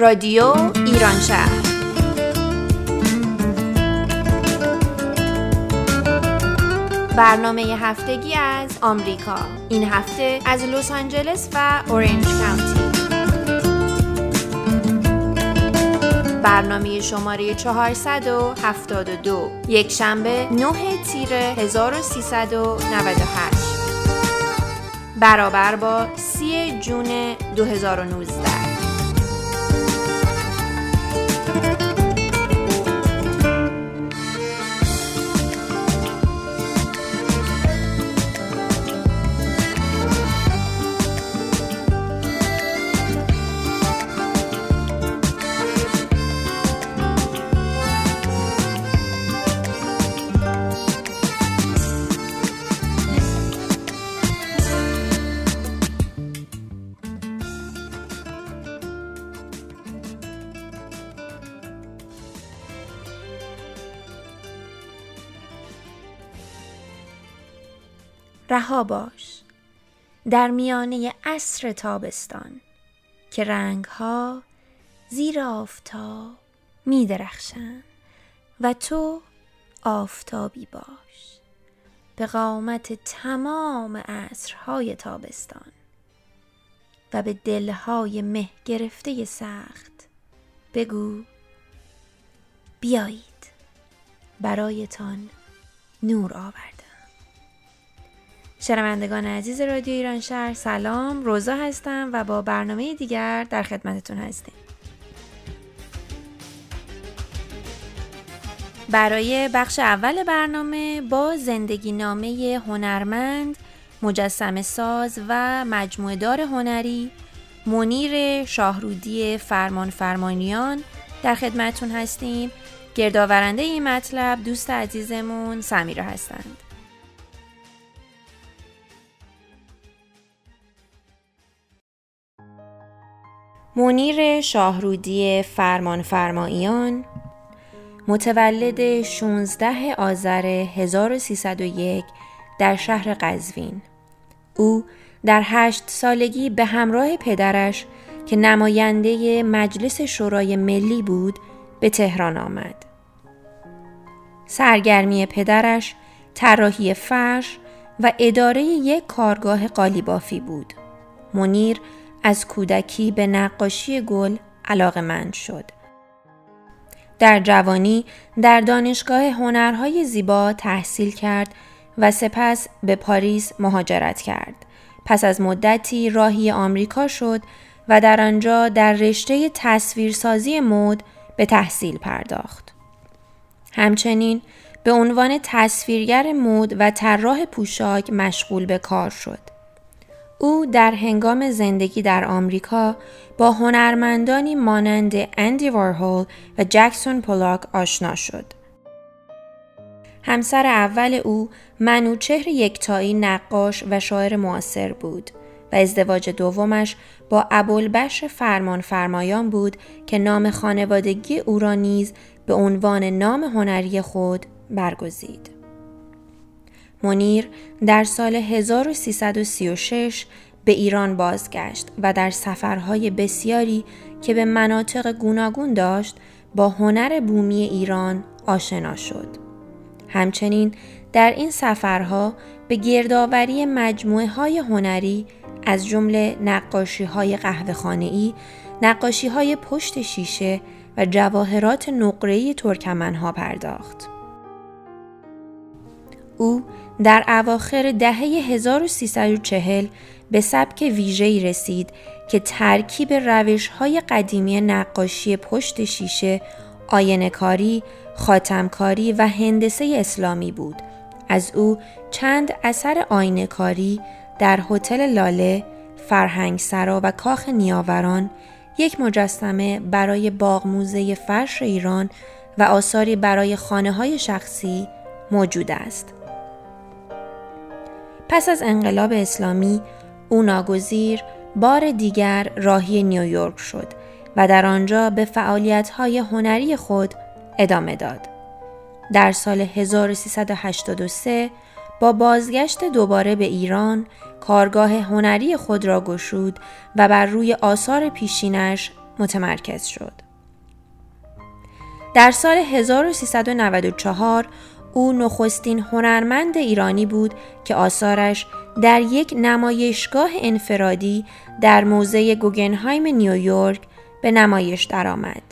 رادیو ایران شهر. برنامه هفتگی از آمریکا. این هفته از لس آنجلس و اورنج کانتی برنامه شماره 472 یک شنبه 9 تیر 1398 برابر با 3 جون 2019 رها باش. در میانه عصر تابستان که رنگها زیر آفتاب می درخشند و تو آفتابی باش. به قامت تمام عصرهای تابستان و به دلهای مه گرفته سخت بگو بیایید برایتان نور آورد شنوندگان عزیز رادیو ایران شهر سلام. روزا هستم و با برنامه دیگر در خدمتتون هستیم. برای بخش اول برنامه با زندگی نامه هنرمند مجسم ساز و مجموعه دار هنری منیر شاهرودی فرمان فرمانیان در خدمتتون هستیم. گردآورنده این مطلب دوست عزیزمون سمیرا هستند. منیر شاهرودی فرمان فرماییان متولد 16 آذر 1301 در شهر قزوین او در هشت سالگی به همراه پدرش که نماینده مجلس شورای ملی بود به تهران آمد. سرگرمی پدرش طراحی فرش و اداره یک کارگاه قالیبافی بود. منیر از کودکی به نقاشی گل علاقه شد. در جوانی در دانشگاه هنرهای زیبا تحصیل کرد و سپس به پاریس مهاجرت کرد. پس از مدتی راهی آمریکا شد و در آنجا در رشته تصویرسازی مد به تحصیل پرداخت. همچنین به عنوان تصویرگر مد و طراح پوشاک مشغول به کار شد. او در هنگام زندگی در آمریکا با هنرمندانی مانند اندی وارهول و جکسون پولاک آشنا شد. همسر اول او منوچهر یکتایی نقاش و شاعر معاصر بود و ازدواج دومش با ابوالبشر فرمان فرمایان بود که نام خانوادگی او را نیز به عنوان نام هنری خود برگزید. منیر در سال 1336 به ایران بازگشت و در سفرهای بسیاری که به مناطق گوناگون داشت با هنر بومی ایران آشنا شد. همچنین در این سفرها به گردآوری مجموعه های هنری از جمله نقاشی های قهوه ای، نقاشی های پشت شیشه و جواهرات نقره‌ای ترکمنها پرداخت. او در اواخر دهه 1340 به سبک ویژه‌ای رسید که ترکیب روش‌های قدیمی نقاشی پشت شیشه، آینه‌کاری، خاتمکاری و هندسه اسلامی بود. از او چند اثر آینه‌کاری در هتل لاله، فرهنگ سرا و کاخ نیاوران، یک مجسمه برای باغ موزه فرش ایران و آثاری برای خانه های شخصی موجود است. پس از انقلاب اسلامی او ناگزیر بار دیگر راهی نیویورک شد و در آنجا به فعالیت‌های هنری خود ادامه داد. در سال 1383 با بازگشت دوباره به ایران کارگاه هنری خود را گشود و بر روی آثار پیشینش متمرکز شد. در سال 1394 او نخستین هنرمند ایرانی بود که آثارش در یک نمایشگاه انفرادی در موزه گوگنهایم نیویورک به نمایش درآمد.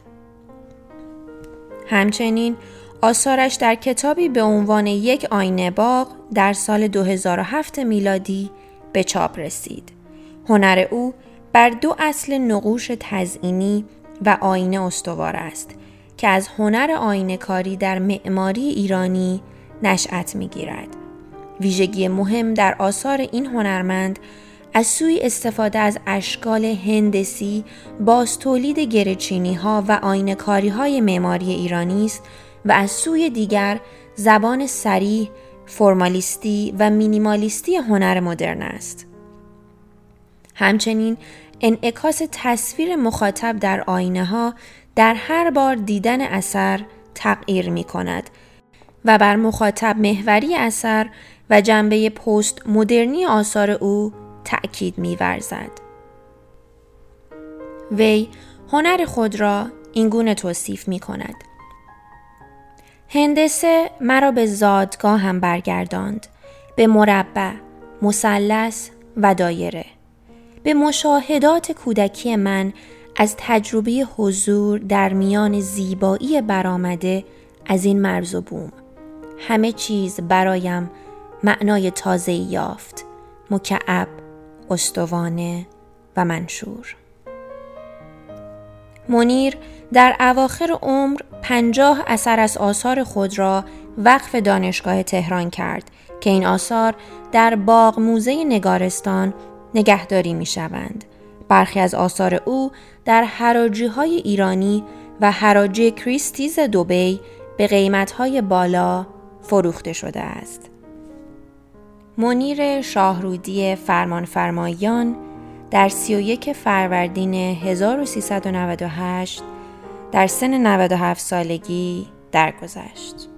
همچنین آثارش در کتابی به عنوان یک آینه باغ در سال 2007 میلادی به چاپ رسید. هنر او بر دو اصل نقوش تزئینی و آینه استوار است که از هنر آینه کاری در معماری ایرانی نشأت می‌گیرد. ویژگی مهم در آثار این هنرمند از سوی استفاده از اشکال هندسی باز تولید گرچینی ها و آینکاری های معماری ایرانی است و از سوی دیگر زبان سریح، فرمالیستی و مینیمالیستی هنر مدرن است. همچنین انعکاس تصویر مخاطب در آینه ها در هر بار دیدن اثر تغییر می کند و بر مخاطب محوری اثر و جنبه پست مدرنی آثار او تأکید می ورزد. وی هنر خود را اینگونه توصیف می کند. هندسه مرا به زادگاه هم برگرداند به مربع، مثلث و دایره به مشاهدات کودکی من از تجربه حضور در میان زیبایی برآمده از این مرز و بوم همه چیز برایم معنای تازه یافت مکعب استوانه و منشور منیر در اواخر عمر پنجاه اثر از آثار خود را وقف دانشگاه تهران کرد که این آثار در باغ موزه نگارستان نگهداری می شوند. برخی از آثار او در حراجی های ایرانی و حراجی کریستیز دوبی به قیمت های بالا فروخته شده است. منیر شاهرودی فرمانفرمایان در 31 فروردین 1398 در سن 97 سالگی درگذشت.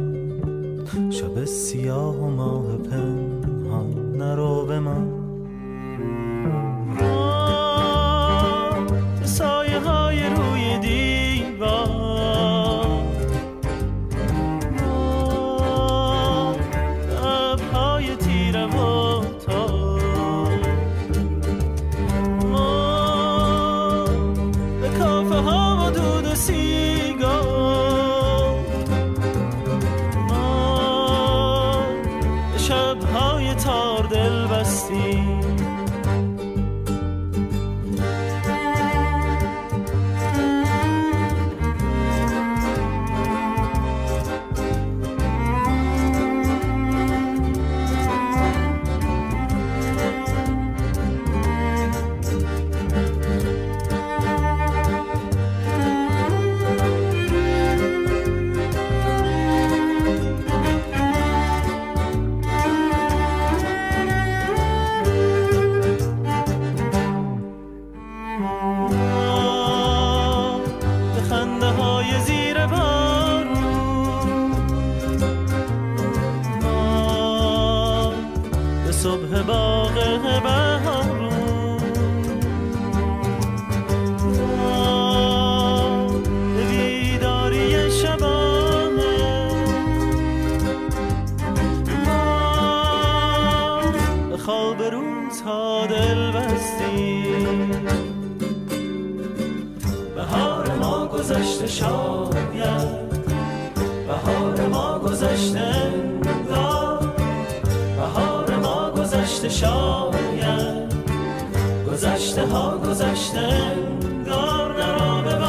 شب سیاه و ماه پنهان نرو به من گذشته شاید. گذشته ها گذشته گذشته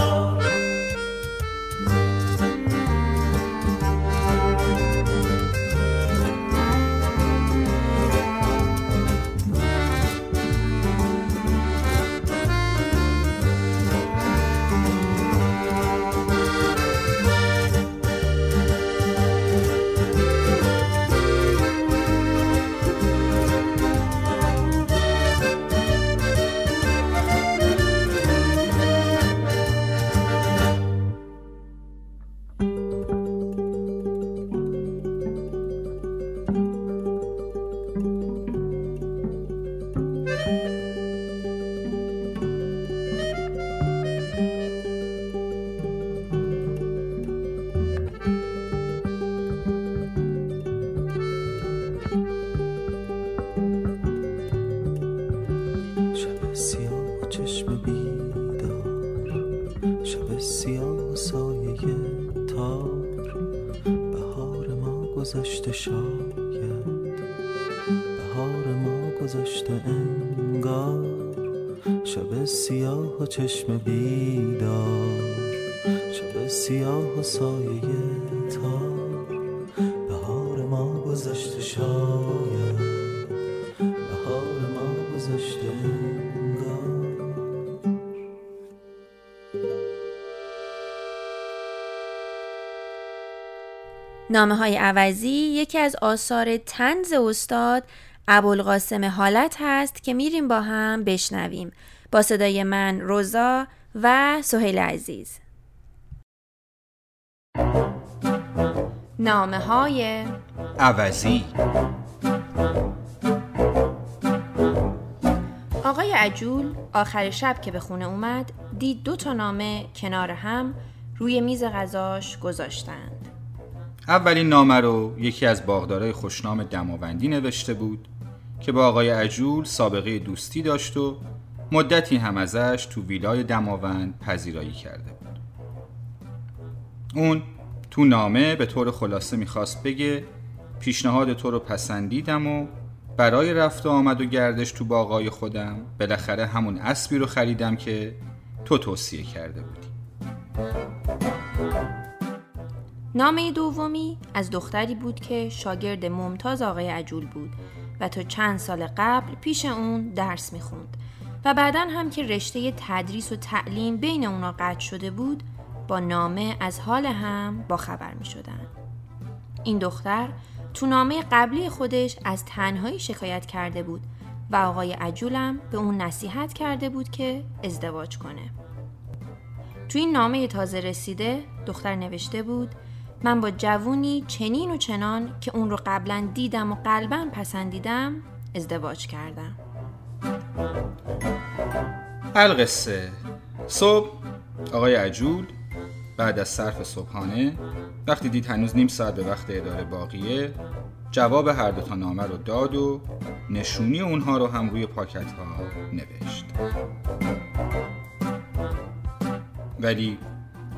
نامه های عوضی یکی از آثار تنز استاد ابوالقاسم حالت هست که میریم با هم بشنویم. با صدای من روزا و سهیل عزیز. نامه های عوضی. آقای عجول آخر شب که به خونه اومد دید دو تا نامه کنار هم روی میز غذاش گذاشتند اولین نامه رو یکی از باغدارای خوشنام دماوندی نوشته بود که با آقای عجول سابقه دوستی داشت و مدتی هم ازش تو ویلای دماوند پذیرایی کرده بود. اون تو نامه به طور خلاصه می‌خواست بگه پیشنهاد تو رو پسندیدم و برای رفت و آمد و گردش تو باغای خودم بالاخره همون اسبی رو خریدم که تو توصیه کرده بودی. نامه دومی از دختری بود که شاگرد ممتاز آقای عجول بود و تا چند سال قبل پیش اون درس می‌خوند و بعدا هم که رشته تدریس و تعلیم بین اونا قطع شده بود با نامه از حال هم با خبر می. این دختر تو نامه قبلی خودش از تنهایی شکایت کرده بود و آقای عجولم به اون نصیحت کرده بود که ازدواج کنه. تو این نامه تازه رسیده دختر نوشته بود من با جوونی چنین و چنان که اون رو قبلا دیدم و قلبا پسندیدم ازدواج کردم. القصه. صبح آقای عجول بعد از صرف صبحانه وقتی دید هنوز نیم ساعت به وقت اداره باقیه جواب هر دو تا نامه رو داد و نشونی اونها رو هم روی پاکت ها نوشت. ولی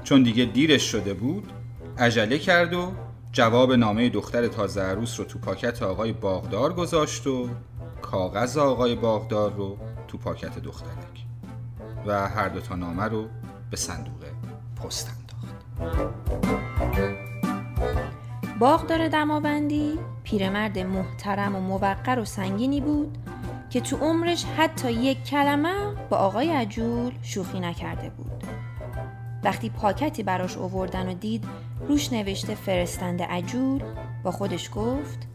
چون دیگه دیرش شده بود عجله کرد و جواب نامه دختر تازه عروس رو تو پاکت آقای باغدار گذاشت و کاغذ آقای باغدار رو تو پاکت دخترک و هر دو تا نامه رو به صندوق پست انداخت. باغدار دماوندی پیرمرد محترم و موقر و سنگینی بود که تو عمرش حتی یک کلمه با آقای عجول شوخی نکرده بود. وقتی پاکتی براش اووردن و دید روش نوشته فرستنده عجول با خودش گفت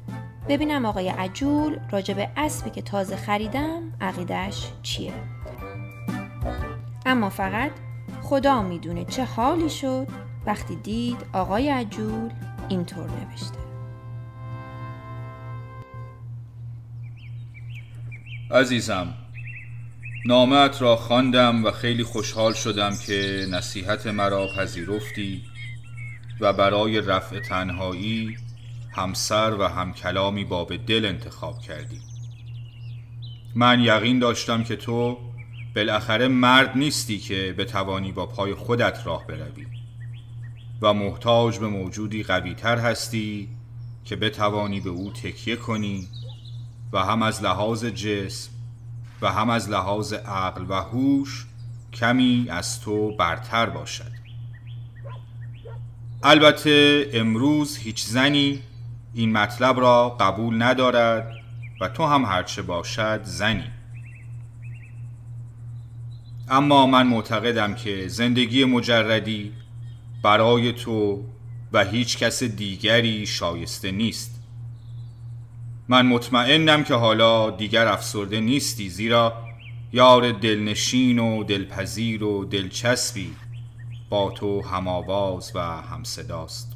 ببینم آقای عجول راجب اسبی که تازه خریدم عقیدش چیه. اما فقط خدا می‌دونه چه حالی شد وقتی دید آقای عجول اینطور نوشته. عزیزم نامت را خواندم و خیلی خوشحال شدم که نصیحت مرا پذیرفتی. و برای رفع تنهایی همسر و همکلامی باب دل انتخاب کردی. من یقین داشتم که تو بالاخره مرد نیستی که به توانی با پای خودت راه بروی و محتاج به موجودی قویتر هستی که بتوانی به او تکیه کنی و هم از لحاظ جسم و هم از لحاظ عقل و هوش کمی از تو برتر باشد. البته امروز هیچ زنی این مطلب را قبول ندارد و تو هم هرچه باشد زنی. اما من معتقدم که زندگی مجردی برای تو و هیچ کس دیگری شایسته نیست. من مطمئنم که حالا دیگر افسرده نیستی زیرا یار دلنشین و دلپذیر و دلچسبی با تو هماواز و همصداست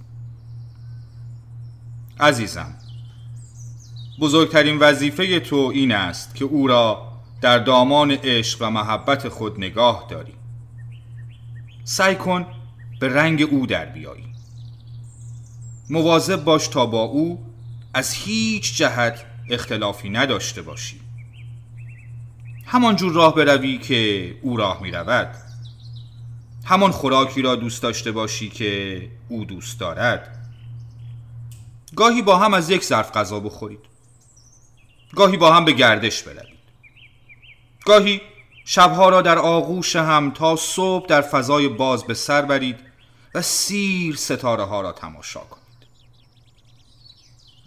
عزیزم بزرگترین وظیفه تو این است که او را در دامان عشق و محبت خود نگاه داری. سعی کن به رنگ او در بیایی. مواظب باش تا با او از هیچ جهت اختلافی نداشته باشی. همان جور راه بروی که او راه می رود همان خوراکی را دوست داشته باشی که او دوست دارد. گاهی با هم از یک ظرف غذا بخورید. گاهی با هم به گردش بروید. گاهی شبها را در آغوش هم تا صبح در فضای باز به سر برید و سیر ستاره ها را تماشا کنید.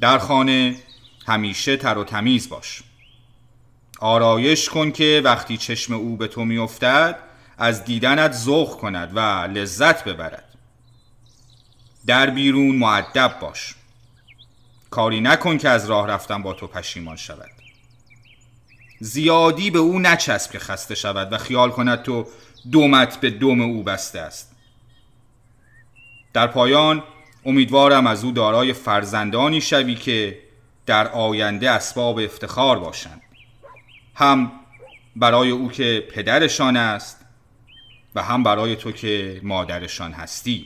در خانه همیشه تر و تمیز باش. آرایش کن که وقتی چشم او به تو میافتد از دیدنت ذوق کند و لذت ببرد. در بیرون معدب باش. کاری نکن که از راه رفتن با تو پشیمان شود. زیادی به او نچسب که خسته شود و خیال کند تو دومت به دوم او بسته است. در پایان امیدوارم از او دارای فرزندانی شوی که در آینده اسباب افتخار باشند. هم برای او که پدرشان است و هم برای تو که مادرشان هستی.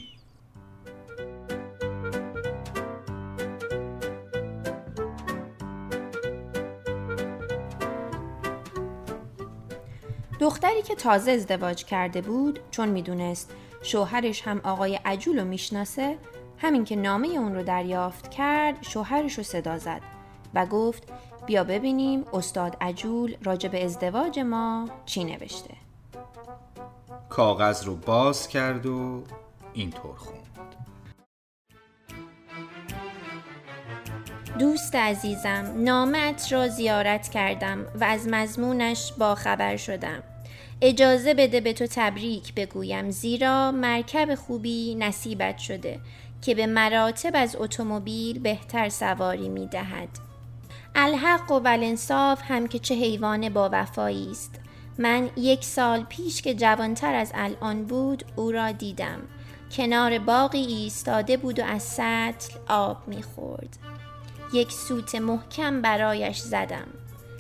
دختری که تازه ازدواج کرده بود چون می‌دونست شوهرش هم آقای عجول رو می‌شناسه همین که نامه اون رو دریافت کرد شوهرش رو صدا زد و گفت بیا ببینیم استاد عجول راجع به ازدواج ما چی نوشته. کاغذ رو باز کرد و اینطور خوند. دوست عزیزم نامت را زیارت کردم و از مضمونش با خبر شدم. اجازه بده به تو تبریک بگویم زیرا مرکب خوبی نصیبت شده که به مراتب از اتومبیل بهتر سواری می دهد. الحق و ولنصاف هم که چه حیوان با وفایی است. من یک سال پیش که جوانتر از الان بود او را دیدم. کنار باقی ایستاده بود و از سطل آب می‌خورد. یک سوت محکم برایش زدم.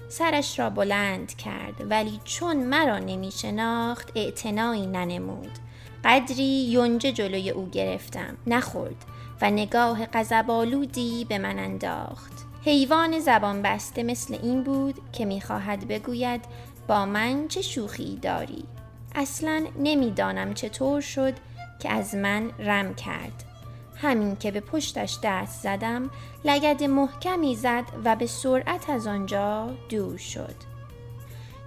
سرش را بلند کرد ولی چون مرا نمی شناخت اعتنایی ننمود. قدری یونجه جلوی او گرفتم نخورد و نگاه قذبالودی به من انداخت. حیوان زبان بسته مثل این بود که می‌خواهد بگوید با من چه شوخی داری؟ اصلا نمی‌دانم چطور شد که از من رم کرد. همین که به پشتش دست زدم لگد محکمی زد و به سرعت از آنجا دور شد.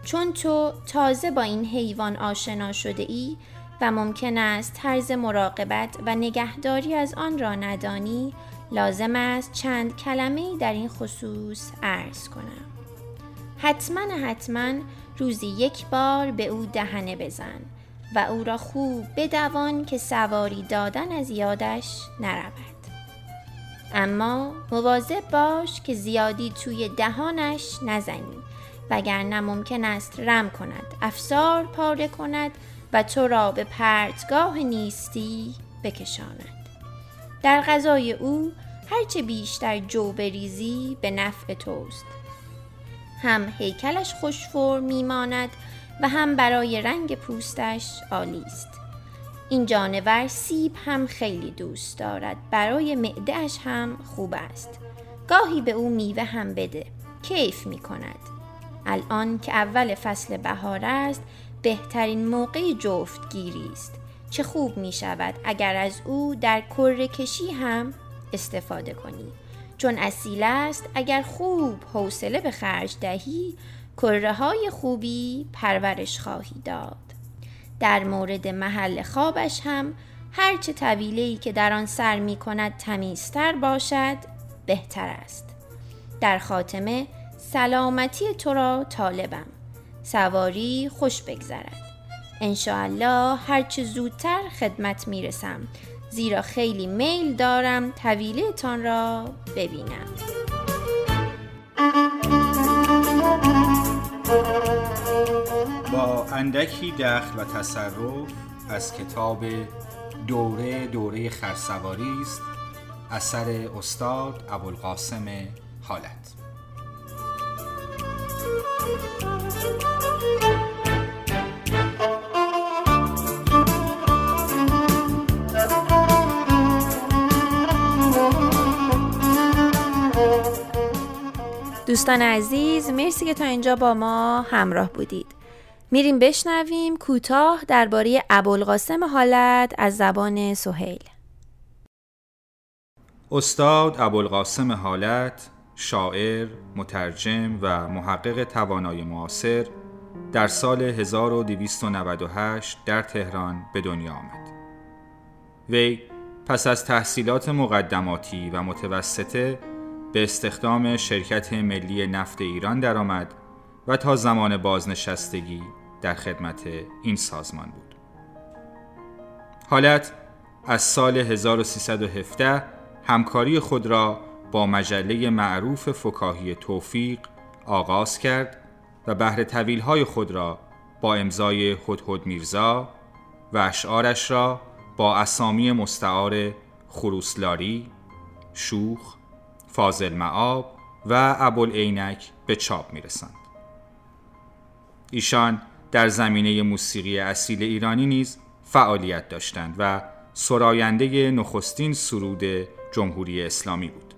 چون تو تازه با این حیوان آشنا شده ای و ممکن است طرز مراقبت و نگهداری از آن را ندانی لازم است چند کلمه در این خصوص عرض کنم. حتما حتما روزی یک بار به او دهنه بزن و او را خوب بدوان که سواری دادن از یادش نرود. اما مواظب باش که زیادی توی دهانش نزنی وگرنه ممکن است رم کند افسار پاره کند و تو را به پرتگاه نیستی بکشاند. در غذای او هرچه بیشتر جو بریزی به نفع توست. هم هیکلش خوشفور میماند و هم برای رنگ پوستش عالی است. این جانور سیب هم خیلی دوست دارد. برای معدهش هم خوب است. گاهی به او میوه هم بده. کیف می کند الان که اول فصل بهار است بهترین موقع جفتگیری است. چه خوب می شود اگر از او در کره کشی هم استفاده کنی. چون اصیل است اگر خوب حوصله به خرج دهی کره های خوبی پرورش خواهی داد. در مورد محل خوابش هم هرچه طویله‌ای که در آن سر می کند تمیزتر باشد بهتر است. در خاتمه سلامتی تو را طالبم. سواری خوش بگذرد. انشاءالله هرچه زودتر خدمت می‌رسم زیرا خیلی میل دارم طویله تان را ببینم. با اندکی دخل و تصرف از کتاب دوره دوره خرسواری است اثر استاد ابوالقاسم حالت. دوستان عزیز مرسی که تا اینجا با ما همراه بودید میریم بشنویم کوتاه درباره ابوالقاسم حالت از زبان سهیل استاد ابوالقاسم حالت شاعر، مترجم و محقق توانای معاصر در سال 1298 در تهران به دنیا آمد. وی پس از تحصیلات مقدماتی و متوسطه به استخدام شرکت ملی نفت ایران درآمد و تا زمان بازنشستگی در خدمت این سازمان بود. حالت از سال 1317 همکاری خود را با مجله معروف فکاهی توفیق آغاز کرد و بهر طویل خود را با امضای هدهد میرزا و اشعارش را با اسامی مستعار خروسلاری، شوخ، فاضل معاب و ابوالعینک به چاپ می‌رسند. ایشان در زمینه موسیقی اصیل ایرانی نیز فعالیت داشتند و سراینده نخستین سرود جمهوری اسلامی بود.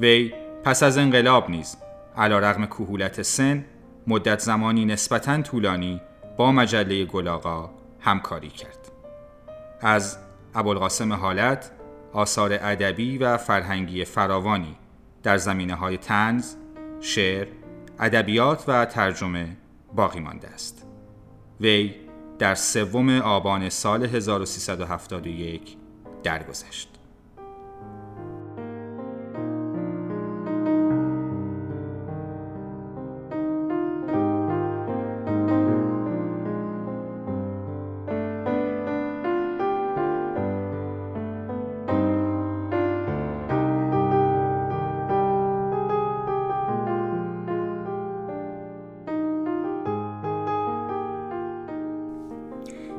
وی پس از انقلاب نیز علا رغم کهولت سن مدت زمانی نسبتا طولانی با مجله گلاغا همکاری کرد. از ابوالقاسم حالت آثار ادبی و فرهنگی فراوانی در زمینه های تنز، شعر، ادبیات و ترجمه باقی مانده است. وی در سوم آبان سال 1371 درگذشت.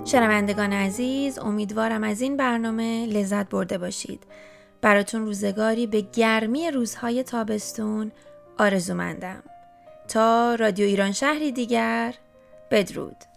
شنوندگان عزیز امیدوارم از این برنامه لذت برده باشید. براتون روزگاری به گرمی روزهای تابستون آرزومندم. تا رادیو ایران شهری دیگر بدرود.